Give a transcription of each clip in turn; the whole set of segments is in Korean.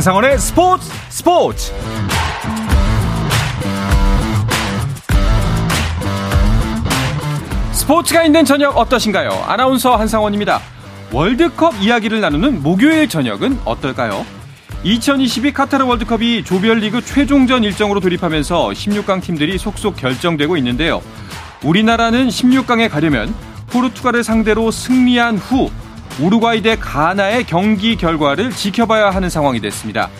한상원의 스포츠 스포츠 스포츠가 있는 저녁 어떠신가요? 아나운서 한상원입니다. 월드컵 이야기를 나누는 목요일 저녁은 어떨까요? 2022 카타르 월드컵이 조별리그 최종전 일정으로 돌입하면서 16강 팀들이 속속 결정되고 있는데요. 우리나라는 16강에 가려면 포르투갈을 상대로 승리한 후 우루과이 대 가나의 경기 결과를 지켜봐야 하는 상황이 됐습니다.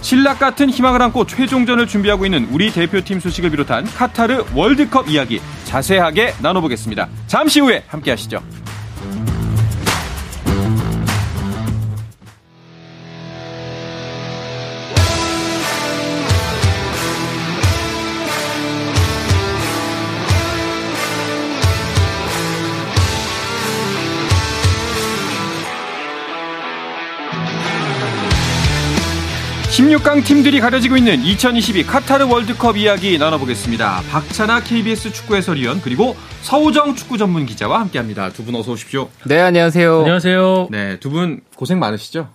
신락 같은 희망을 안고 최종전을 준비하고 있는 우리 대표팀 소식을 비롯한 카타르 월드컵 이야기 자세하게 나눠보겠습니다. 잠시 후에 함께 하시죠. 16강 팀들이 가려지고 있는 2022 카타르 월드컵 이야기 나눠보겠습니다. 박찬아 KBS 축구 해설위원 그리고 서우정 축구 전문 기자와 함께합니다. 두 분 어서 오십시오. 네 안녕하세요. 안녕하세요. 네, 두 분 고생 많으시죠?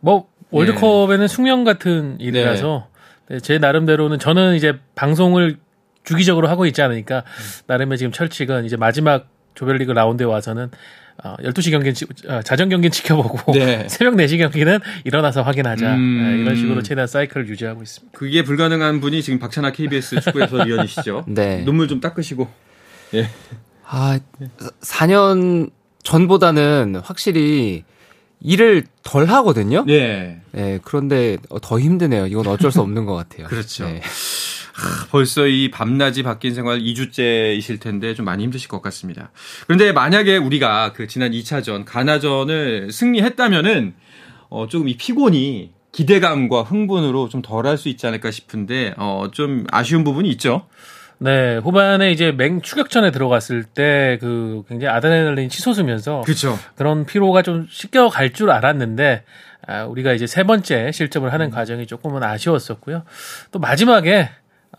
뭐 월드컵에는 네. 숙명 같은 일이라서 네. 제 나름대로는 저는 이제 방송을 주기적으로 하고 있지 않으니까 나름의 지금 철칙은 이제 마지막 조별리그 라운드에 와서는 어, 12시 경기는 어, 자정 경기는 지켜보고 네. 새벽 4시 경기는 일어나서 확인하자. 음... 네, 이런 식으로 최대한 사이클을 유지하고 있습니다. 그게 불가능한 분이 지금 박찬아 KBS 축구 해설위원이시죠. 네. 눈물 좀 닦으시고. 예. 아, 4년 전보다는 확실히 일을 덜 하거든요. 네. 네. 그런데 더 힘드네요. 이건 어쩔 수 없는 것 같아요. 그렇죠. 네. 하, 벌써 이 밤낮이 바뀐 생활 2주째이실 텐데 좀 많이 힘드실 것 같습니다. 그런데 만약에 우리가 그 지난 2차전 가나전을 승리했다면은 어 조금 이 피곤이 기대감과 흥분으로 좀 덜할 수 있지 않을까 싶은데 어 좀 아쉬운 부분이 있죠. 네, 후반에 이제 맹 추격전에 들어갔을 때 그 굉장히 아드레날린이 치솟으면서 그쵸. 그런 피로가 좀 씻겨 갈 줄 알았는데 아, 우리가 이제 세 번째 실점을 하는 음. 과정이 조금은 아쉬웠었고요. 또 마지막에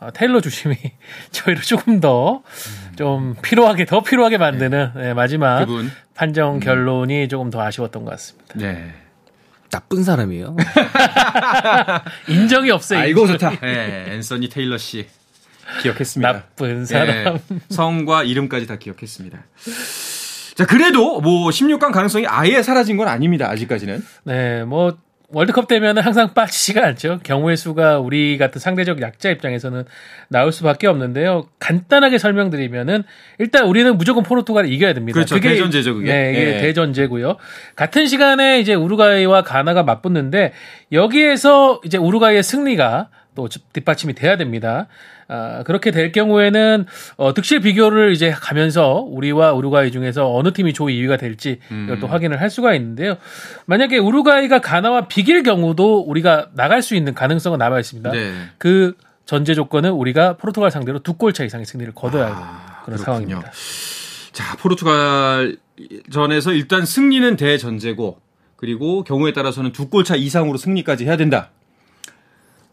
어, 테일러 주심이 저희를 조금 더좀 피로하게 더 피로하게 만드는 네, 마지막 그분. 판정 음. 결론이 음. 조금 더 아쉬웠던 것 같습니다. 네. 나쁜 사람이에요. 인정이 없어요. 아, 이거 좋다. 네, 앤서니 테일러 씨 기억했습니다. 나쁜 사람. 네, 성과 이름까지 다 기억했습니다. 자, 그래도 뭐 16강 가능성이 아예 사라진 건 아닙니다. 아직까지는. 네, 뭐 월드컵 되면 항상 빠지지가 않죠. 경우의 수가 우리 같은 상대적 약자 입장에서는 나올 수밖에 없는데요. 간단하게 설명드리면은 일단 우리는 무조건 포르투갈을 이겨야 됩니다. 그렇죠. 그게 대전제죠, 그게. 네, 이게 네. 대전제고요. 같은 시간에 이제 우루과이와 가나가 맞붙는데 여기에서 이제 우루과이의 승리가 또 뒷받침이 돼야 됩니다. 아, 그렇게 될 경우에는 어, 득실 비교를 이제 가면서 우리와 우루과이 중에서 어느 팀이 조 2위가 될지 이걸 또 음. 확인을 할 수가 있는데요. 만약에 우루과이가 가나와 비길 경우도 우리가 나갈 수 있는 가능성은 남아 있습니다. 네. 그 전제 조건은 우리가 포르투갈 상대로 두 골 차 이상의 승리를 거둬야 하는 아, 그런 그렇군요. 상황입니다. 자, 포르투갈 전에서 일단 승리는 대전제고 그리고 경우에 따라서는 두 골 차 이상으로 승리까지 해야 된다.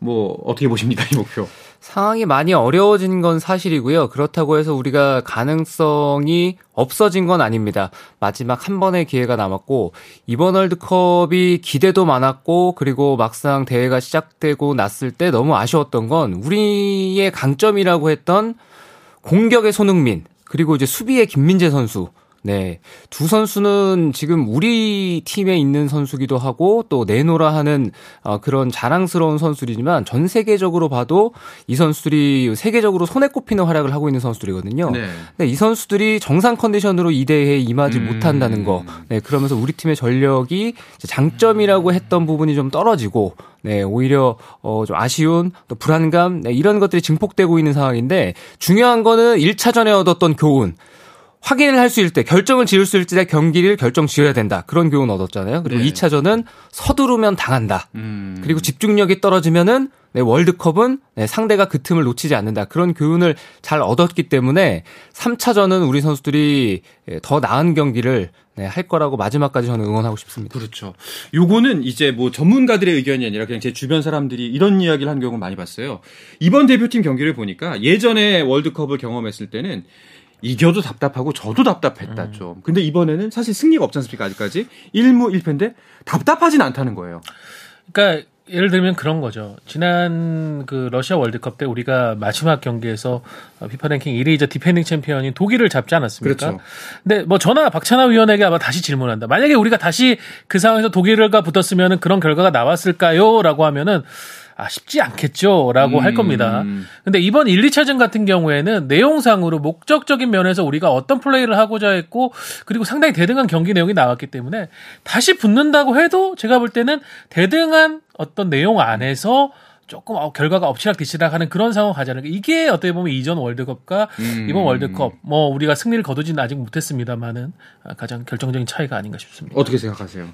뭐 어떻게 보십니까 이 목표? 상황이 많이 어려워진 건 사실이고요. 그렇다고 해서 우리가 가능성이 없어진 건 아닙니다. 마지막 한 번의 기회가 남았고 이번 월드컵이 기대도 많았고 그리고 막상 대회가 시작되고 났을 때 너무 아쉬웠던 건 우리의 강점이라고 했던 공격의 손흥민 그리고 이제 수비의 김민재 선수 네. 두 선수는 지금 우리 팀에 있는 선수기도 하고 또 내노라 하는 어, 그런 자랑스러운 선수들이지만 전 세계적으로 봐도 이 선수들이 세계적으로 손에 꼽히는 활약을 하고 있는 선수들이거든요. 네. 네, 이 선수들이 정상 컨디션으로 이 대회에 임하지 음. 못한다는 거. 네, 그러면서 우리 팀의 전력이 장점이라고 했던 부분이 좀 떨어지고 네, 오히려 어, 좀 아쉬운 또 불안감 네, 이런 것들이 증폭되고 있는 상황인데 중요한 거는 1차전에 얻었던 교훈. 확인을 할 수 있을 때 결정을 지을 수 있을 때 경기를 결정 지어야 된다. 그런 교훈 얻었잖아요. 그리고 네. 2차전은 서두르면 당한다. 음. 그리고 집중력이 떨어지면은 네, 월드컵은 네, 상대가 그 틈을 놓치지 않는다. 그런 교훈을 잘 얻었기 때문에 3차전은 우리 선수들이 예, 더 나은 경기를 네, 할 거라고 마지막까지 저는 응원하고 싶습니다. 그렇죠. 요거는 이제 뭐 전문가들의 의견이 아니라 그냥 제 주변 사람들이 이런 이야기를 한 경우 많이 봤어요. 이번 대표팀 경기를 보니까 예전에 월드컵을 경험했을 때는 이겨도 답답하고 저도 답답했다 음. 좀. 근데 이번에는 사실 승리가 없지 않습니까 아직까지 1무 1패인데 답답하진 않다는 거예요. 그러니까 예를 들면 그런 거죠. 지난 그 러시아 월드컵 때 우리가 마지막 경기에서 피파 랭킹 1위이자 defending 챔피언인 독일을 잡지 않았습니까? 그렇죠. 근데 뭐 전화 박찬하 위원에게 아마 다시 질문한다. 만약에 우리가 다시 그 상황에서 독일과 붙었으면 그런 결과가 나왔을까요? 라고 하면은 아, 쉽지 않겠죠 라고 할 음. 겁니다. 근데 이번 1, 2차전 같은 경우에는 내용상으로 목적적인 면에서 우리가 어떤 플레이를 하고자 했고 그리고 상당히 대등한 경기 내용이 나왔기 때문에 다시 붙는다고 해도 제가 볼 때는 대등한 어떤 내용 안에서 조금 어, 결과가 엎치락뒤치락 하는 그런 상황 가지 않을까. 이게 어떻게 보면 이전 월드컵과 음. 이번 월드컵 뭐 우리가 승리를 거두지는 아직 못했습니다만은 아, 가장 결정적인 차이가 아닌가 싶습니다. 어떻게 생각하세요?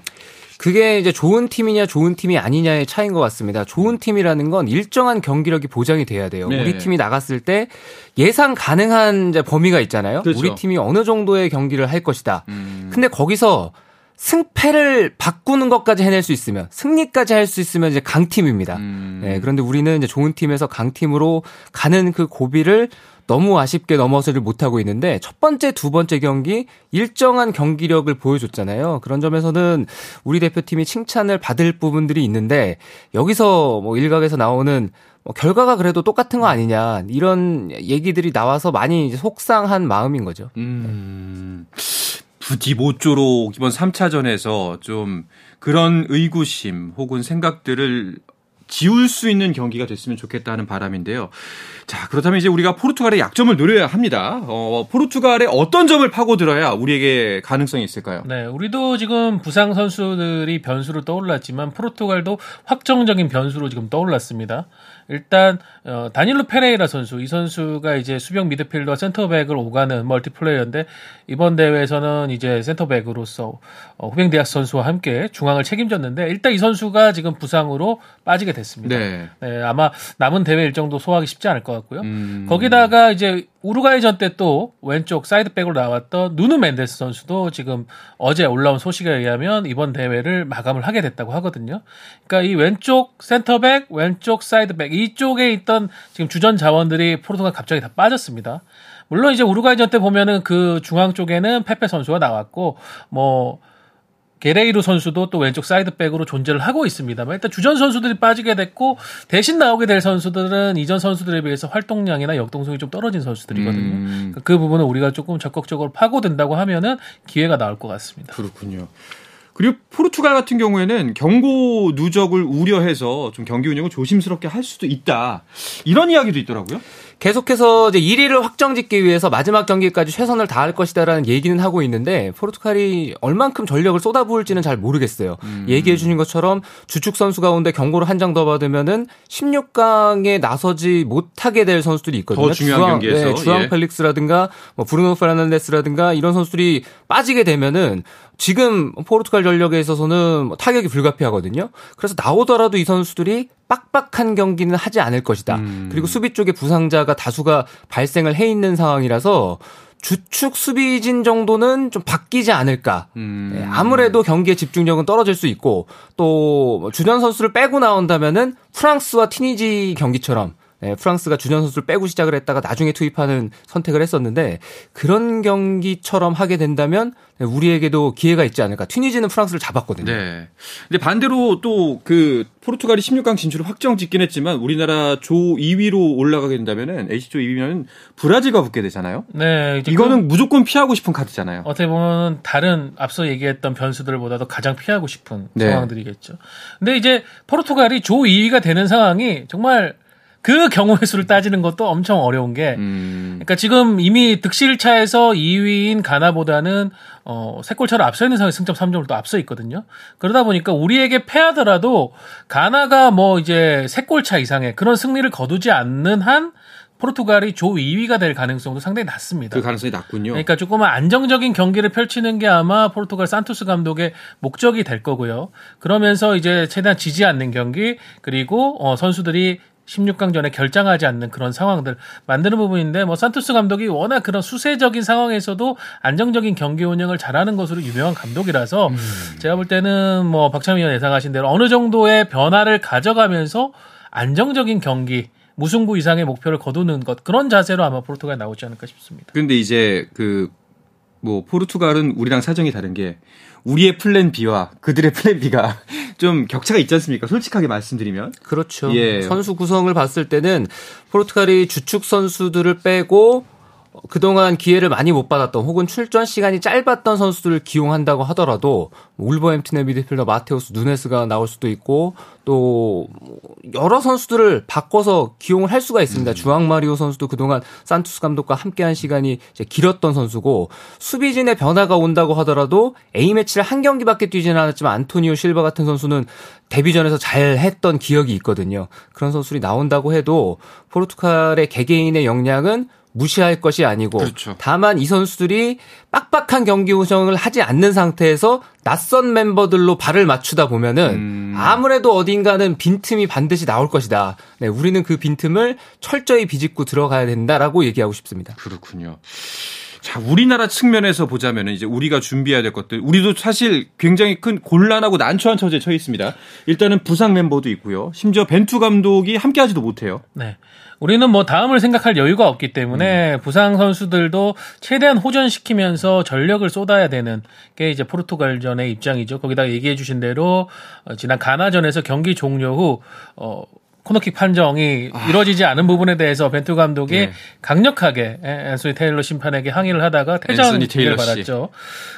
그게 이제 좋은 팀이냐 좋은 팀이 아니냐의 차이인 것 같습니다. 좋은 팀이라는 건 일정한 경기력이 보장이 돼야 돼요. 네. 우리 팀이 나갔을 때 예상 가능한 범위가 있잖아요. 그렇죠. 우리 팀이 어느 정도의 경기를 할 것이다. 음. 근데 거기서 승패를 바꾸는 것까지 해낼 수 있으면 승리까지 할 수 있으면 이제 강팀입니다. 음. 네, 그런데 우리는 이제 좋은 팀에서 강팀으로 가는 그 고비를 너무 아쉽게 넘어서를 못하고 있는데 첫 번째, 두 번째 경기 일정한 경기력을 보여줬잖아요. 그런 점에서는 우리 대표팀이 칭찬을 받을 부분들이 있는데 여기서 뭐 일각에서 나오는 뭐 결과가 그래도 똑같은 거 아니냐 이런 얘기들이 나와서 많이 속상한 마음인 거죠. 음, 부디 모쪼록 이번 3차전에서 좀 그런 의구심 혹은 생각들을 지울 수 있는 경기가 됐으면 좋겠다 하는 바람인데요. 자, 그렇다면 이제 우리가 포르투갈의 약점을 노려야 합니다. 어, 포르투갈의 어떤 점을 파고들어야 우리에게 가능성이 있을까요? 네, 우리도 지금 부상 선수들이 변수로 떠올랐지만 포르투갈도 확정적인 변수로 지금 떠올랐습니다. 일단 어, 다닐로 페레이라 선수 이 선수가 이제 수비형 미드필더 센터백을 오가는 멀티플레이어인데 이번 대회에서는 이제 센터백으로서 어, 후벵 디아스 선수와 함께 중앙을 책임졌는데 일단 이 선수가 지금 부상으로 빠지게 됐습니다. 네. 네, 아마 남은 대회 일정도 소화하기 쉽지 않을 것 같고요. 음. 거기다가 이제 우루과이전 때 또 왼쪽 사이드백으로 나왔던 누누 멘데스 선수도 지금 어제 올라온 소식에 의하면 이번 대회를 마감을 하게 됐다고 하거든요. 그러니까 이 왼쪽 센터백, 왼쪽 사이드백 이쪽에 있던 지금 주전 자원들이 포르투갈 갑자기 다 빠졌습니다. 물론 이제 우루과이전 때 보면은 그 중앙 쪽에는 페페 선수가 나왔고 뭐 게레이루 선수도 또 왼쪽 사이드백으로 존재를 하고 있습니다만 일단 주전 선수들이 빠지게 됐고 대신 나오게 될 선수들은 이전 선수들에 비해서 활동량이나 역동성이 좀 떨어진 선수들이거든요. 음. 그러니까 그 부분을 우리가 조금 적극적으로 파고든다고 하면은 기회가 나올 것 같습니다. 그렇군요. 그리고 포르투갈 같은 경우에는 경고 누적을 우려해서 좀 경기 운영을 조심스럽게 할 수도 있다. 이런 이야기도 있더라고요. 계속해서 이제 1위를 확정짓기 위해서 마지막 경기까지 최선을 다할 것이다라는 얘기는 하고 있는데 포르투갈이 얼만큼 전력을 쏟아부을지는 잘 모르겠어요. 얘기해 주신 것처럼 주축 선수 가운데 경고를 한 장 더 받으면은 16강에 나서지 못하게 될 선수들이 있거든요. 더 중요한 주앙, 경기에서, 네, 주앙 예. 펠릭스라든가 뭐 브루노 페르난데스라든가 이런 선수들이 빠지게 되면은 지금 포르투갈 전력에 있어서는 뭐 타격이 불가피하거든요. 그래서 나오더라도 이 선수들이 빡빡한 경기는 하지 않을 것이다. 음. 그리고 수비 쪽에 부상자가 다수가 발생을 해 있는 상황이라서 주축 수비진 정도는 좀 바뀌지 않을까. 음. 네, 아무래도 경기의 집중력은 떨어질 수 있고 또뭐 주전 선수를 빼고 나온다면은 프랑스와 티니지 경기처럼 네, 프랑스가 주전 선수를 빼고 시작을 했다가 나중에 투입하는 선택을 했었는데 그런 경기처럼 하게 된다면 네, 우리에게도 기회가 있지 않을까. 튀니지는 프랑스를 잡았거든요. 네. 근데 반대로 또 그 포르투갈이 16강 진출을 확정 짓긴 했지만 우리나라 조 2위로 올라가게 된다면은 H조 2위면 브라질과 붙게 되잖아요. 네, 이제 이거는 무조건 피하고 싶은 카드잖아요. 어떻게 보면 다른 앞서 얘기했던 변수들보다도 가장 피하고 싶은 네. 상황들이겠죠. 근데 이제 포르투갈이 조 2위가 되는 상황이 정말 그 경우의 수를 따지는 것도 엄청 어려운 게 음. 그러니까 지금 이미 득실차에서 2위인 가나보다는 어, 세 골차로 앞서 있는 상황에 승점 3점을 또 앞서 있거든요. 그러다 보니까 우리에게 패하더라도 가나가 뭐 이제 세 골차 이상의 그런 승리를 거두지 않는 한 포르투갈이 조 2위가 될 가능성도 상당히 낮습니다. 그 가능성이 낮군요. 그러니까 조금 안정적인 경기를 펼치는 게 아마 포르투갈 산토스 감독의 목적이 될 거고요. 그러면서 이제 최대한 지지 않는 경기 그리고 어, 선수들이 16강 전에 결장하지 않는 그런 상황들 만드는 부분인데 뭐 산토스 감독이 워낙 그런 수세적인 상황에서도 안정적인 경기 운영을 잘하는 것으로 유명한 감독이라서 제가 볼 때는 뭐 박찬하 위원 예상하신 대로 어느 정도의 변화를 가져가면서 안정적인 경기 무승부 이상의 목표를 거두는 것 그런 자세로 아마 포르투갈이 나오지 않을까 싶습니다. 근데 이제 그 뭐 포르투갈은 우리랑 사정이 다른 게 우리의 plan B와 그들의 plan B가 좀 격차가 있지 않습니까? 솔직하게 말씀드리면. 그렇죠. 예. 선수 구성을 봤을 때는 포르투갈이 주축 선수들을 빼고 그동안 기회를 많이 못 받았던 혹은 출전 시간이 짧았던 선수들을 기용한다고 하더라도 울버햄튼의 미드필더 마테우스 누네스가 나올 수도 있고 또 여러 선수들을 바꿔서 기용을 할 수가 있습니다. 주앙 마리오 선수도 그동안 산투스 감독과 함께한 시간이 길었던 선수고 수비진의 변화가 온다고 하더라도 A 매치를 한 경기밖에 뛰지는 않았지만 안토니오 실바 같은 선수는 데뷔전에서 잘 했던 기억이 있거든요. 그런 선수들이 나온다고 해도 포르투갈의 개개인의 역량은 무시할 것이 아니고 그렇죠. 다만 이 선수들이 빡빡한 경기 운영을 하지 않는 상태에서 낯선 멤버들로 발을 맞추다 보면은 음. 아무래도 어딘가는 빈틈이 반드시 나올 것이다. 네, 우리는 그 빈틈을 철저히 비집고 들어가야 된다라고 얘기하고 싶습니다. 그렇군요. 자, 우리나라 측면에서 보자면은 이제 우리가 준비해야 될 것들, 우리도 사실 굉장히 큰 곤란하고 난처한 처지에 처해 있습니다. 일단은 부상 멤버도 있고요. 심지어 벤투 감독이 함께 하지도 못해요. 네. 우리는 뭐 다음을 생각할 여유가 없기 때문에 음. 부상 선수들도 최대한 호전시키면서 전력을 쏟아야 되는 게 이제 포르투갈전의 입장이죠. 거기다가 얘기해 주신 대로 어, 지난 가나전에서 경기 종료 후 어, 코너킥 판정이 이루어지지 않은 부분에 대해서 벤투 감독이 아. 네. 강력하게 에, 앤소니 테일러 심판에게 항의를 하다가 퇴장을. 받았죠.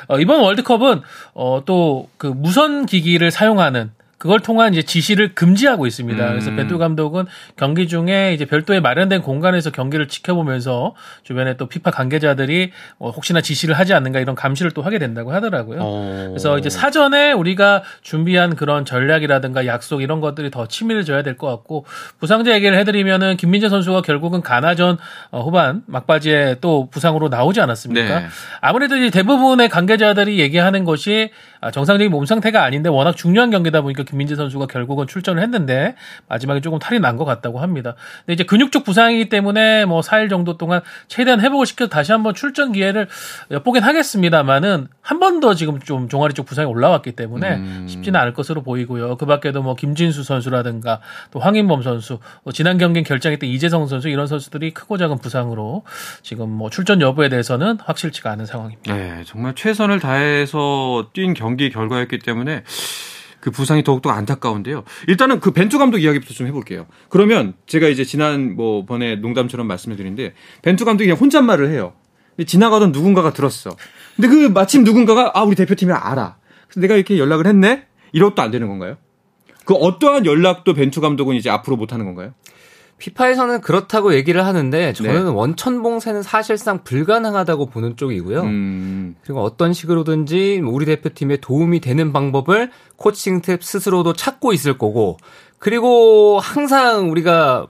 어, 이번 월드컵은 어, 또 그 무선 기기를 사용하는 그걸 통한 이제 지시를 금지하고 있습니다. 그래서 음. 벤투 감독은 경기 중에 이제 별도의 마련된 공간에서 경기를 지켜보면서 주변에 또 피파 관계자들이 어, 혹시나 지시를 하지 않는가 이런 감시를 또 하게 된다고 하더라고요. 어. 그래서 이제 사전에 우리가 준비한 그런 전략이라든가 약속 이런 것들이 더 치밀해져야 될 것 같고 부상자 얘기를 해드리면은 김민재 선수가 결국은 가나전 어, 후반 막바지에 또 부상으로 나오지 않았습니까? 네. 아무래도 이제 대부분의 관계자들이 얘기하는 것이 아, 정상적인 몸 상태가 아닌데 워낙 중요한 경기다 보니까 김민재 선수가 결국은 출전을 했는데 마지막에 조금 탈이 난 것 같다고 합니다. 근데 이제 근육 쪽 부상이기 때문에 뭐 4일 정도 동안 최대한 회복을 시켜서 다시 한번 출전 기회를 엿보긴 하겠습니다만은 한 번 더 지금 좀 종아리 쪽 부상이 올라왔기 때문에 음. 쉽지는 않을 것으로 보이고요. 그 밖에도 뭐 김진수 선수라든가 또 황인범 선수, 또 지난 경기 결정했던 이재성 선수 이런 선수들이 크고 작은 부상으로 지금 뭐 출전 여부에 대해서는 확실치가 않은 상황입니다. 네, 정말 최선을 다해서 뛴 경기 결과였기 때문에 그 부상이 더욱더 안타까운데요. 일단은 그 벤투 감독 이야기부터 좀 해볼게요. 그러면 제가 이제 지난 뭐 번에 농담처럼 말씀을 드리는데 벤투 감독이 그냥 혼잣말을 해요. 근데 지나가던 누군가가 들었어. 근데 그 마침 누군가가 아 우리 대표팀이 알아. 그래서 내가 이렇게 연락을 했네. 이것도 안 되는 건가요? 그 어떠한 연락도 벤투 감독은 이제 앞으로 못 하는 건가요? 피파에서는 그렇다고 얘기를 하는데 저는 네. 원천 봉쇄는 사실상 불가능하다고 보는 쪽이고요. 음. 그리고 어떤 식으로든지 우리 대표팀에 도움이 되는 방법을 코칭 탭 스스로도 찾고 있을 거고 그리고 항상 우리가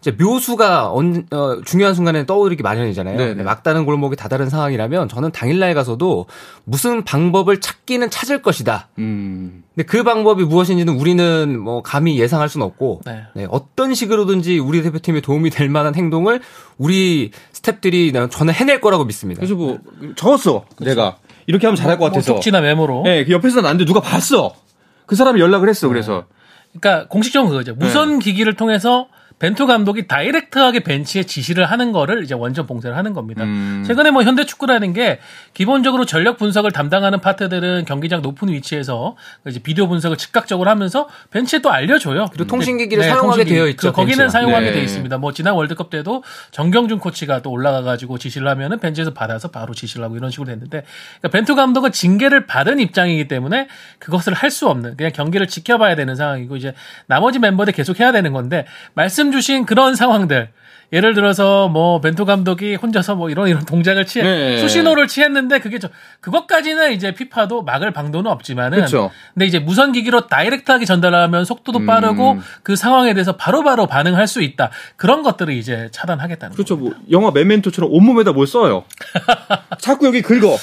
이제 묘수가 언, 어, 중요한 순간에 떠오르기 마련이잖아요. 네네. 막다른 골목이 다다른 상황이라면 저는 당일날 가서도 무슨 방법을 찾기는 찾을 것이다. 음. 근데 그 방법이 무엇인지는 우리는 뭐 감히 예상할 수는 없고 네. 네, 어떤 식으로든지 우리 대표팀에 도움이 될 만한 행동을 우리 스탭들이 저는 해낼 거라고 믿습니다. 그래서 뭐 적었어. 내가 이렇게 하면 잘할 것뭐 같아서. 쪽지나 메모로. 네, 그 옆에서 나는데 누가 봤어. 그 사람이 연락을 했어. 그래서 그러니까 공식적으로 그거죠. 네. 무선 기기를 통해서 벤투 감독이 다이렉트하게 벤치에 지시를 하는 거를 이제 원전 봉쇄를 하는 겁니다. 음. 최근에 뭐 현대 축구라는 게 기본적으로 전력 분석을 담당하는 파트들은 경기장 높은 위치에서 이제 비디오 분석을 즉각적으로 하면서 벤치에 또 알려줘요. 그리고 통신기기를 네, 사용하게 통신기기. 되어 있죠, 그 거기는 벤치가. 사용하게 네. 되어 있습니다. 뭐 지난 월드컵 때도 정경준 코치가 또 올라가가지고 지시를 하면은 벤치에서 받아서 바로 지시를 하고 이런 식으로 됐는데 그러니까 벤투 감독은 징계를 받은 입장이기 때문에 그것을 할 수 없는 그냥 경기를 지켜봐야 되는 상황이고 이제 나머지 멤버들 계속 해야 되는 건데 말씀 주신 그런 상황들. 예를 들어서 뭐 벤투 감독이 혼자서 뭐 이런 이런 동작을 취해 네. 수신호를 취했는데 그게 좀 그것까지는 이제 피파도 막을 방도는 없지만은 그쵸. 근데 이제 무선 기기로 다이렉트하게 전달하면 속도도 음. 빠르고 그 상황에 대해서 바로바로 반응할 수 있다. 그런 것들을 이제 차단하겠다는 거죠. 그렇죠. 뭐 영화 메멘토처럼 온몸에다 뭘 써요. 자꾸 여기 긁어.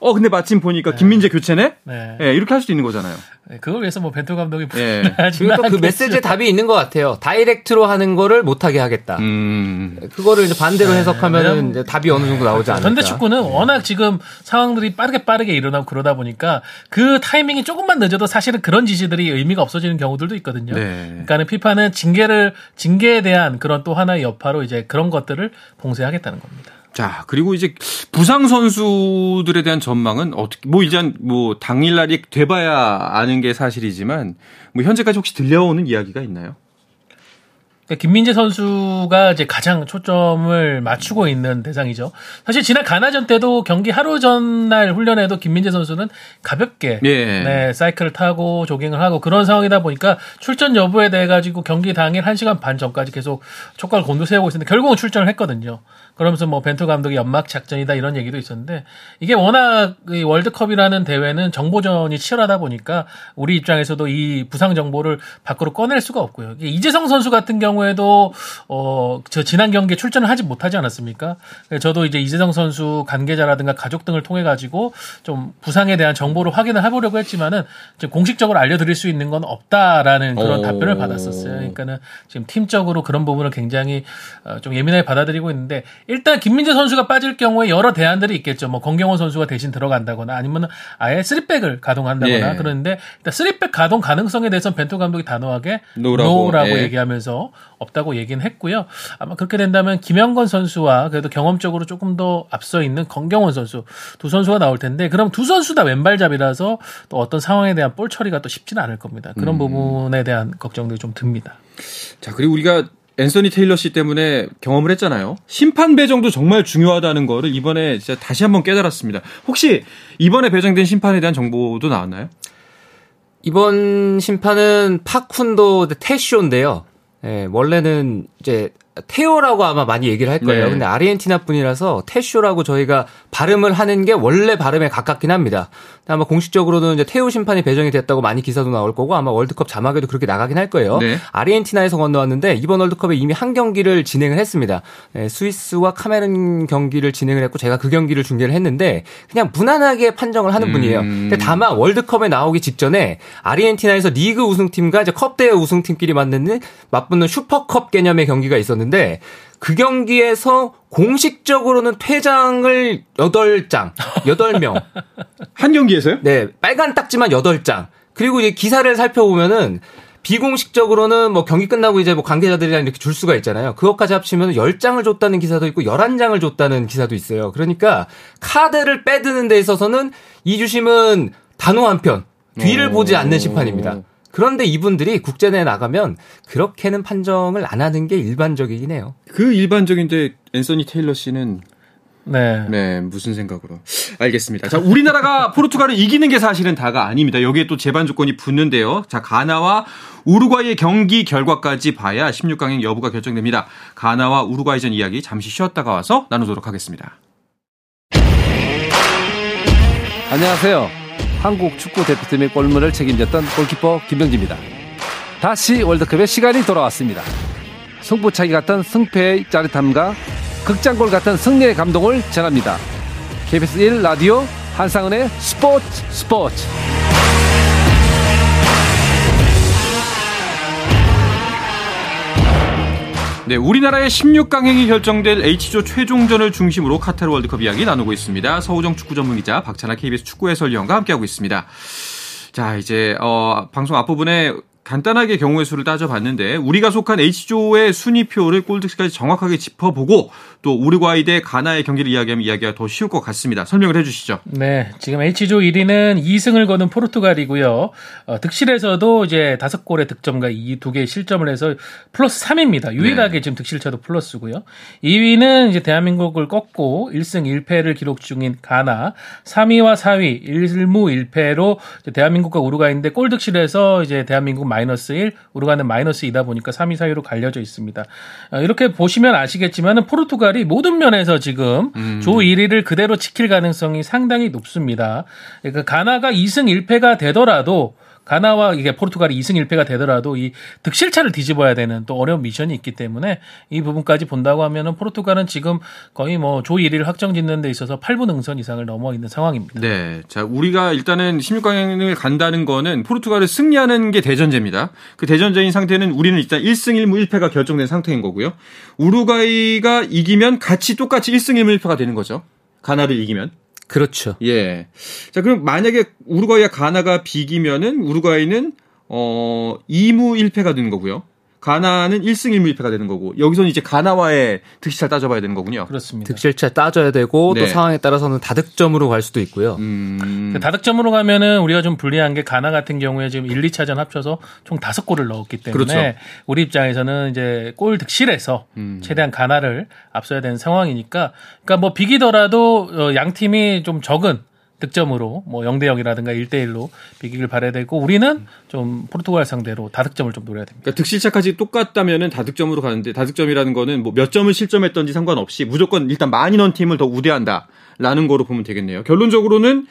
어 근데 마침 보니까 김민재 교체네. 네. 예, 이렇게 할 수도 있는 거잖아요. 네, 그걸 위해서 뭐 벤투 감독이 예. 그리고 또그 메시지에 답이 있는 것 같아요. 다이렉트로 하는 거를 못하게 하겠다. 음. 그거를 이제 반대로 해석하면은 왜냐면- 이제 답이 어느 정도 나오지 않을까. 현대 축구는 워낙 지금 상황들이 빠르게 빠르게 일어나고 그러다 보니까 그 타이밍이 조금만 늦어도 사실은 그런 지시들이 의미가 없어지는 경우들도 있거든요. 네. 그러니까는 피파는 징계를 징계에 대한 그런 또 하나의 여파로 이제 그런 것들을 봉쇄하겠다는 겁니다. 자, 그리고 이제 부상 선수들에 대한 전망은 어떻게 뭐 일단 뭐 당일 날이 돼 봐야 아는 게 사실이지만 뭐 현재까지 혹시 들려오는 이야기가 있나요? 그러니까 김민재 선수가 이제 가장 초점을 맞추고 있는 대상이죠. 사실 지난 가나전 때도 경기 하루 전날 훈련에도 김민재 선수는 가볍게 예. 네, 사이클을 타고 조깅을 하고 그런 상황이다 보니까 출전 여부에 대해 가지고 경기 당일 1시간 반 전까지 계속 촉각을 곤두세우고 있었는데 결국은 출전을 했거든요. 그러면서 뭐 벤투 감독이 연막 작전이다 이런 얘기도 있었는데 이게 워낙 이 월드컵이라는 대회는 정보전이 치열하다 보니까 우리 입장에서도 이 부상 정보를 밖으로 꺼낼 수가 없고요. 이재성 선수 같은 경우에도 어 저 지난 경기에 출전을 하지 못하지 않았습니까? 그래서 저도 이제 이재성 선수 관계자라든가 가족 등을 통해 가지고 좀 부상에 대한 정보를 확인을 해보려고 했지만은 지금 공식적으로 알려드릴 수 있는 건 없다라는 그런 오. 답변을 받았었어요. 그러니까는 지금 팀적으로 그런 부분을 굉장히 어, 좀 예민하게 받아들이고 있는데 일단 김민재 선수가 빠질 경우에 여러 대안들이 있겠죠. 뭐 권경원 선수가 대신 들어간다거나 아니면 아예 쓰리백을 가동한다거나 예. 그러는데 일단 쓰리백 가동 가능성에 대해서는 벤투 감독이 단호하게 no라고, no라고 예. 얘기하면서 없다고 얘기는 했고요. 아마 그렇게 된다면 김영권 선수와 그래도 경험적으로 조금 더 앞서 있는 권경원 선수 두 선수가 나올 텐데 그럼 두 선수 다 왼발잡이라서 또 어떤 상황에 대한 볼 처리가 또 쉽지는 않을 겁니다. 음. 그런 부분에 대한 걱정들이 좀 듭니다. 자, 그리고 우리가 앤서니 테일러 씨 때문에 경험을 했잖아요. 심판 배정도 정말 중요하다는 거를 이번에 진짜 다시 한번 깨달았습니다. 혹시 이번에 배정된 심판에 대한 정보도 나왔나요? 이번 심판은 파쿤도 테쇼인데요. 예, 원래는 이제 테오라고 아마 많이 얘기를 할 거예요. 네. 근데 아르헨티나 분이라서 테쇼라고 저희가 발음을 하는 게 원래 발음에 가깝긴 합니다. 아마 공식적으로는 이제 테오 심판이 배정이 됐다고 많이 기사도 나올 거고 아마 월드컵 자막에도 그렇게 나가긴 할 거예요. 네. 아르헨티나에서 건너왔는데 이번 월드컵에 이미 한 경기를 진행을 했습니다. 예, 스위스와 카메룬 경기를 진행을 했고 제가 그 경기를 중계를 했는데 그냥 무난하게 판정을 하는 음. 분이에요. 근데 다만 월드컵에 나오기 직전에 아르헨티나에서 리그 우승팀과 이제 컵 대회 우승팀끼리 맞는 맞붙는 슈퍼컵 개념의 경기가 있었는데 그 경기에서 공식적으로는 퇴장을 8장, 8명. 한 경기에서요? 네, 빨간 딱지만 8장. 그리고 이제 기사를 살펴보면은 비공식적으로는 뭐 경기 끝나고 이제 뭐 관계자들이랑 이렇게 줄 수가 있잖아요. 그것까지 합치면 10장을 줬다는 기사도 있고 11장을 줬다는 기사도 있어요. 그러니까 카드를 빼드는 데 있어서는 이주심은 단호 한 편, 뒤를 오. 보지 않는 심판입니다. 그런데 이분들이 국제대회 나가면 그렇게는 판정을 안 하는 게 일반적이긴 해요. 그 일반적인데 앤서니 테일러 씨는 네. 네, 무슨 생각으로. 알겠습니다. 자, 우리나라가 포르투갈을 이기는 게 사실은 다가 아닙니다. 여기에 또 제반 조건이 붙는데요. 자, 가나와 우루과이의 경기 결과까지 봐야 16강행 여부가 결정됩니다. 가나와 우루과이전 이야기 잠시 쉬었다가 와서 나누도록 하겠습니다. 안녕하세요. 한국 축구 대표팀의 골문을 책임졌던 골키퍼 김병지입니다. 다시 월드컵의 시간이 돌아왔습니다. 승부차기 같은 승패의 짜릿함과 극장골 같은 승리의 감동을 전합니다. KBS 1 라디오 한상은의 스포츠 스포츠. 네, 우리나라의 16강행이 결정될 H조 최종전을 중심으로 카타르 월드컵 이야기 나누고 있습니다. 서우정 축구 전문 기자 박찬아 KBS 축구 해설위원과 함께하고 있습니다. 자, 이제 어, 방송 앞부분에 간단하게 경우의 수를 따져봤는데 우리가 속한 H조의 순위표를 골드까지 정확하게 짚어보고 또 우루과이 대 가나의 경기를 이야기하면 이야기가 더 쉬울 것 같습니다. 설명을 해주시죠. 네, 지금 H조 1위는 2승을 거둔 포르투갈이고요. 어, 득실에서도 이제 다섯 골의 득점과 이두 개의 실점을 해서 플러스 3입니다. 유일하게 지금 득실차도 플러스고요. 2위는 이제 대한민국을 꺾고 1승 1패를 기록 중인 가나, 3위와 4위 1무 1패로 대한민국과 우루과이인데 골 득실에서 이제 대한민국 마이너스 1, 우루과이는 마이너스 2다 보니까 3위 사이로 갈려져 있습니다. 어, 이렇게 보시면 아시겠지만은 포르투갈 이 모든 면에서 지금 조 1위를 그대로 지킬 가능성이 상당히 높습니다. 그러니까 가나가 2승 1패가 되더라도 가나와 이게 포르투갈이 2승 1패가 되더라도 이 득실차를 뒤집어야 되는 또 어려운 미션이 있기 때문에 이 부분까지 본다고 하면은 포르투갈은 지금 거의 뭐 조 1위를 확정 짓는 데 있어서 8분 응선 이상을 넘어 있는 상황입니다. 네. 자, 우리가 일단은 16강행을 간다는 거는 포르투갈을 승리하는 게 대전제입니다. 그 대전제인 상태는 우리는 일단 1승 1무 1패가 결정된 상태인 거고요. 우루과이가 이기면 같이 똑같이 1승 1무 1패가 되는 거죠. 가나를 이기면. 그렇죠. 예. 자, 그럼 만약에 우루과이와 가나가 비기면은 우루과이는 어 2무 1패가 되는 거고요. 가나는 1승 1무패가 되는 거고 여기서는 이제 가나와의 득실차 따져봐야 되는 거군요. 그렇습니다. 득실차 따져야 되고 네. 또 상황에 따라서는 다득점으로 갈 수도 있고요. 음. 그 다득점으로 가면은 우리가 좀 불리한 게 가나 같은 경우에 지금 1, 2차전 합쳐서 총 다섯 골을 넣었기 때문에 그렇죠. 우리 입장에서는 이제 골 득실에서 음. 최대한 가나를 앞서야 되는 상황이니까 그러니까 뭐 비기더라도 어, 양 팀이 좀 적은 득점으로 뭐 0대 0이라든가 1대 1로 비기길 바라야 되고 우리는 좀 포르투갈 상대로 다득점을 좀 노려야 됩니다. 그러니까 득실차까지 똑같다면은 다득점으로 가는데 다득점이라는 거는 뭐 몇 점을 실점했던지 상관없이 무조건 일단 많이 넣은 팀을 더 우대한다라는 거로 보면 되겠네요. 결론적으로는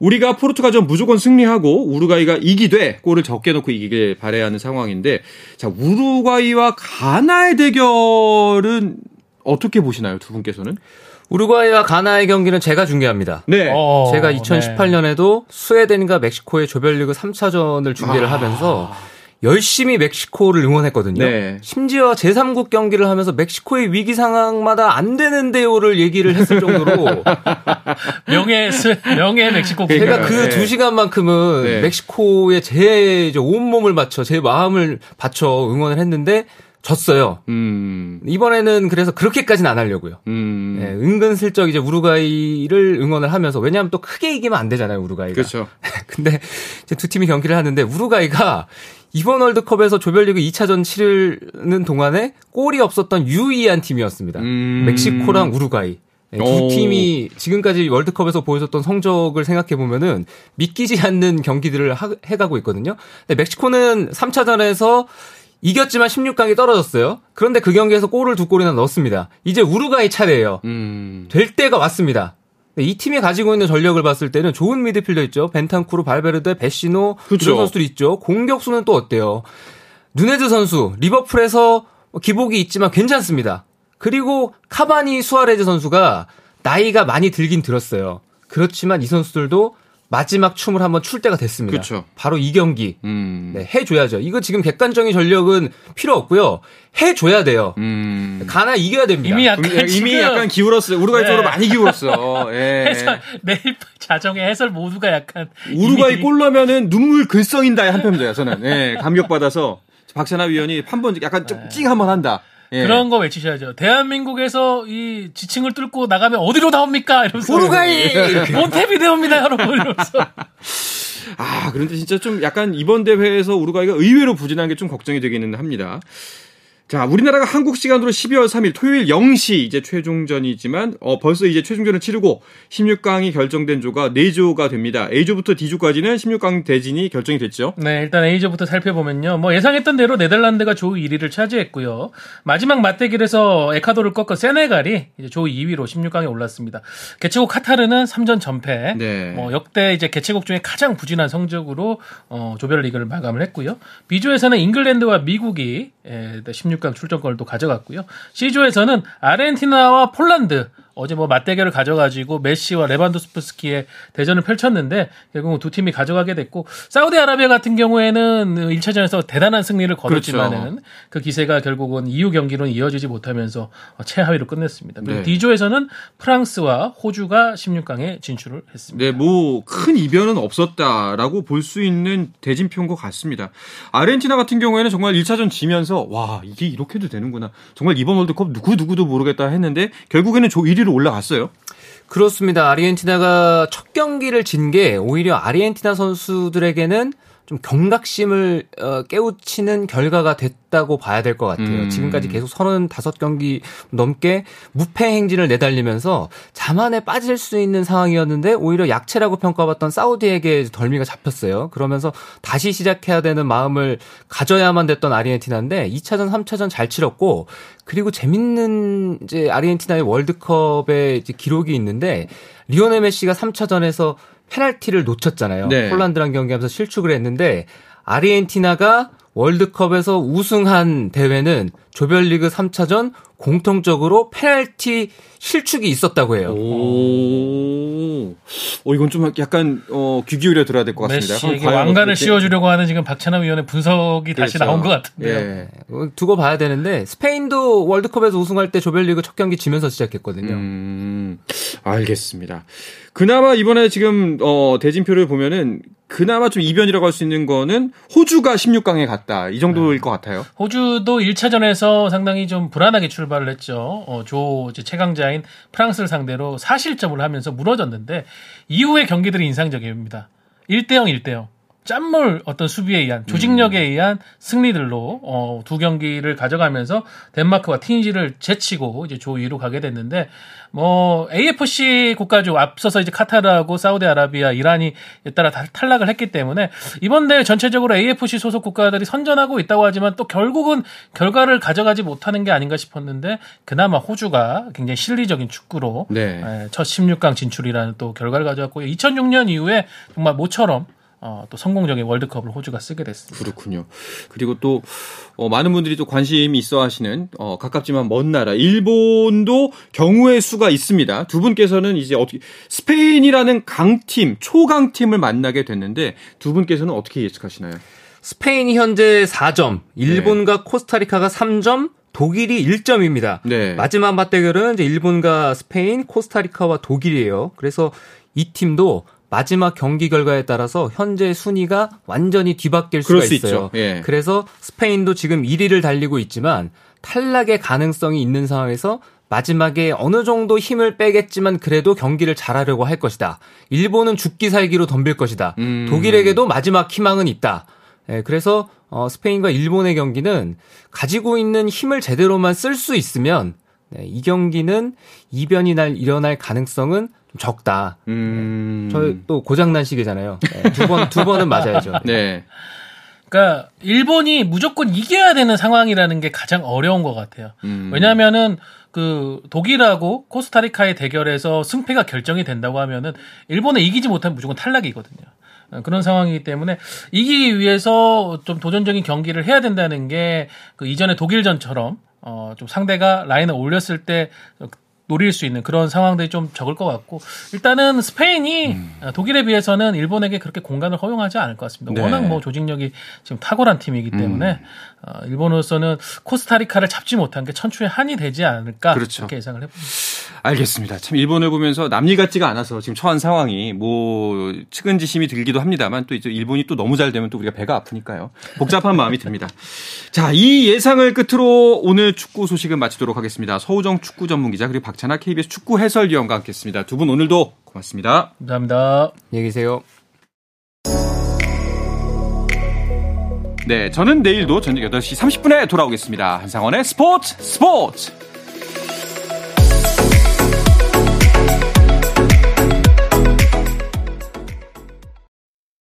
우리가 포르투갈전 무조건 승리하고 우루과이가 이기되 골을 적게 넣고 이기길 바라야 하는 상황인데 자 우루과이와 가나의 대결은 어떻게 보시나요 두 분께서는? 우루과이와 가나의 경기는 제가 중계합니다. 네. 어, 제가 네. 2018년에도 스웨덴과 멕시코의 조별리그 3차전을 중계를 하면서 열심히 멕시코를 응원했거든요. 네. 심지어 제3국 경기를 하면서 멕시코의 위기 상황마다 안 되는데요를 얘기를 했을 정도로 명예 스- 명예 멕시코 제가 국가가- 그 네. 두 시간만큼은 네. 멕시코에 제 온몸을 바쳐 제 마음을 바쳐 응원을 했는데 졌어요. 음. 이번에는 그래서 그렇게까지는 안 하려고요. 음. 네, 은근슬쩍 이제 우루과이를 응원을 하면서 왜냐하면 또 크게 이기면 안 되잖아요 우루과이가. 그렇죠. 근데 이제 두 팀이 경기를 하는데 우루과이가 이번 월드컵에서 조별리그 2차전 치르는 동안에 골이 없었던 유의한 팀이었습니다. 음. 멕시코랑 우루과이. 네, 두 오. 팀이 지금까지 월드컵에서 보여줬던 성적을 생각해 보면은 믿기지 않는 경기들을 하- 해가고 있거든요. 근데 멕시코는 3차전에서 이겼지만 16강이 떨어졌어요. 그런데 그 경기에서 골을 두 골이나 넣었습니다. 이제 우루과이 차례예요. 음. 될 때가 왔습니다. 네, 이 팀이 가지고 있는 전력을 봤을 때는 좋은 미드필더 있죠. 벤탄쿠르, 발베르데, 베시노 그쵸. 이런 선수들이 있죠. 공격수는 또 어때요? 누네즈 선수 리버풀에서 기복이 있지만 괜찮습니다. 그리고 카바니 수아레즈 선수가 나이가 많이 들긴 들었어요. 그렇지만 이 선수들도 마지막 춤을 한번 출 때가 됐습니다. 그쵸. 바로 이 경기 음. 네, 해줘야죠. 이거 지금 객관적인 전력은 필요 없고요. 해줘야 돼요. 음. 가나 이겨야 됩니다. 이미 약간 이미 지금 약간 기울었어요. 우루과이 네. 쪽으로 많이 기울었어. 예. 해설 내일 자정의 해설 모두가 약간 우루과이 이미- 골 넣으면은 눈물 글썽인다의 한 편입니다. 저는 예, 감격 받아서 박찬하 위원이 한 번 약간 찡 한번 한다. 예. 그런 거 외치셔야죠. 대한민국에서 이 지층을 뚫고 나가면 어디로 나옵니까? 이러면서 우루과이! 몬테비데오입니다, 여러분. 이러면서 아 그런데 진짜 좀 약간 이번 대회에서 우루과이가 의외로 부진한 게 좀 걱정이 되기는 합니다. 자, 우리나라가 한국 시간으로 12월 3일 토요일 0시 이제 최종전이지만 어, 벌써 이제 최종전을 치르고 16강이 결정된 조가 4조가 됩니다. A조부터 D조까지는 16강 대진이 결정이 됐죠. 네, 일단 A조부터 살펴보면요. 뭐 예상했던 대로 네덜란드가 조 1위를 차지했고요. 마지막 맞대결에서 에콰도르를 꺾어 세네갈이 이제 조 2위로 16강에 올랐습니다. 개최국 카타르는 3전 전패. 네. 뭐 역대 이제 개최국 중에 가장 부진한 성적으로 어, 조별 리그를 마감을 했고요. B조에서는 잉글랜드와 미국이 예, 16강 출전권을 또 가져갔고요. C조에서는 아르헨티나와 폴란드 어제 뭐 맞대결을 가져가지고 메시와 레반도스프스키의 대전을 펼쳤는데 결국 두 팀이 가져가게 됐고 사우디아라비아 같은 경우에는 1차전에서 대단한 승리를 거뒀지만은 그렇죠. 그 기세가 결국은 이후 경기로는 이어지지 못하면서 최하위로 끝냈습니다. 그리고 네. D조에서는 프랑스와 호주가 16강에 진출을 했습니다. 네, 뭐 큰 이변은 없었다라고 볼 수 있는 대진표인 것 같습니다. 아르헨티나 같은 경우에는 정말 1차전 지면서 와 이게 이렇게도 되는구나. 정말 이번 월드컵 누구 누구도 모르겠다 했는데 결국에는 조 1위 로 올라갔어요. 그렇습니다. 아르헨티나가 첫 경기를 진 게 오히려 아르헨티나 선수들에게는 좀 경각심을 어, 깨우치는 결과가 됐다고 봐야 될 것 같아요. 음. 지금까지 계속 35경기 넘게 무패 행진을 내달리면서 자만에 빠질 수 있는 상황이었는데 오히려 약체라고 평가받던 사우디에게 덜미가 잡혔어요. 그러면서 다시 시작해야 되는 마음을 가져야만 됐던 아르헨티나인데 2차전, 3차전 잘 치렀고 그리고 재밌는 이제 아르헨티나의 월드컵의 이제 기록이 있는데 리오넬 메시가 3차전에서 페널티를 놓쳤잖아요. 네. 폴란드랑 경기하면서 실축을 했는데 아르헨티나가 월드컵에서 우승한 대회는 조별리그 3차전 공통적으로 페널티 실축이 있었다고 해요. 오, 어 이건 좀 약간 어, 귀 기울여 들어야 될 것 같습니다. 왕관을 씌워주려고 하는 지금 박찬호 위원의 분석이 다시 그렇죠. 나온 것 같은데요. 예. 어, 두고 봐야 되는데 스페인도 월드컵에서 우승할 때 조별리그 첫 경기 지면서 시작했거든요. 음, 알겠습니다. 그나마 이번에 지금 어, 대진표를 보면은 그나마 좀 이변이라고 할 수 있는 거는 호주가 16강에 갔다. 이 정도일 것 같아요. 호주도 1차전에서 상당히 좀 불안하게 출 발을 했죠. 어, 조 최강자인 프랑스를 상대로 사실점을 하면서 무너졌는데 이후의 경기들이 인상적입니다. 1대0, 1대0. 짠물 어떤 수비에 의한 조직력에 의한 승리들로 어, 두 경기를 가져가면서 덴마크와 틴지를 제치고 이제 조 2로 가게 됐는데 뭐 AFC 국가죠 앞서서 이제 카타르하고 사우디아라비아, 이란이 따라 다 탈락을 했기 때문에 이번 대회 전체적으로 AFC 소속 국가들이 선전하고 있다고 하지만 또 결국은 결과를 가져가지 못하는 게 아닌가 싶었는데 그나마 호주가 굉장히 실리적인 축구로 네. 예, 첫 16강 진출이라는 또 결과를 가져왔고요. 2006년 이후에 정말 모처럼 어, 또 성공적인 월드컵을 호주가 쓰게 됐습니다. 그렇군요. 그리고 또 어, 많은 분들이 또 관심이 있어 하시는 어, 가깝지만 먼 나라 일본도 경우의 수가 있습니다. 두 분께서는 이제 어떻게 스페인이라는 강팀, 초강팀을 만나게 됐는데 두 분께서는 어떻게 예측하시나요? 스페인이 현재 4점, 일본과 코스타리카가 3점, 독일이 1점입니다. 네. 마지막 맞대결은 이제 일본과 스페인, 코스타리카와 독일이에요. 그래서 이 팀도 마지막 경기 결과에 따라서 현재 순위가 완전히 뒤바뀔 수가 있어요. 예. 그래서 스페인도 지금 1위를 달리고 있지만 탈락의 가능성이 있는 상황에서 마지막에 어느 정도 힘을 빼겠지만 그래도 경기를 잘하려고 할 것이다. 일본은 죽기 살기로 덤빌 것이다. 음. 독일에게도 마지막 희망은 있다. 예, 그래서 어, 스페인과 일본의 경기는 가지고 있는 힘을 제대로만 쓸 수 있으면 네, 이 경기는 이변이 날 일어날 가능성은 좀 적다. 음. 저희 또 고장난 시기잖아요. 네, 두 번, 두 번은 맞아야죠. 네. 그러니까 일본이 무조건 이겨야 되는 상황이라는 게 가장 어려운 것 같아요. 음. 왜냐하면은 그 독일하고 코스타리카의 대결에서 승패가 결정이 된다고 하면은 일본에 이기지 못하면 무조건 탈락이거든요. 어, 그런 상황이기 때문에 이기기 위해서 좀 도전적인 경기를 해야 된다는 게 그 이전에 독일전처럼 어 좀 상대가 라인을 올렸을 때 노릴 수 있는 그런 상황들이 좀 적을 것 같고 일단은 스페인이 음. 어, 독일에 비해서는 일본에게 그렇게 공간을 허용하지 않을 것 같습니다. 네. 워낙 뭐 조직력이 지금 탁월한 팀이기 때문에 음. 어, 일본으로서는 코스타리카를 잡지 못한 게 천추의 한이 되지 않을까 그렇죠. 그렇게 예상을 해봅니다. 알겠습니다. 참 일본을 보면서 남일 같지가 않아서 지금 처한 상황이 뭐 측은지심이 들기도 합니다만 또 이제 일본이 또 너무 잘 되면 또 우리가 배가 아프니까요. 복잡한 마음이 듭니다. 자, 이 예상을 끝으로 오늘 축구 소식은 마치도록 하겠습니다. 서우정 축구 전문 기자 그리고 박찬아 KBS 축구 해설위원과 함께했습니다. 두 분 오늘도 고맙습니다. 감사합니다. 안녕히 계세요. 네, 저는 내일도 저녁 8시 30분에 돌아오겠습니다. 한상원의 스포츠 스포츠!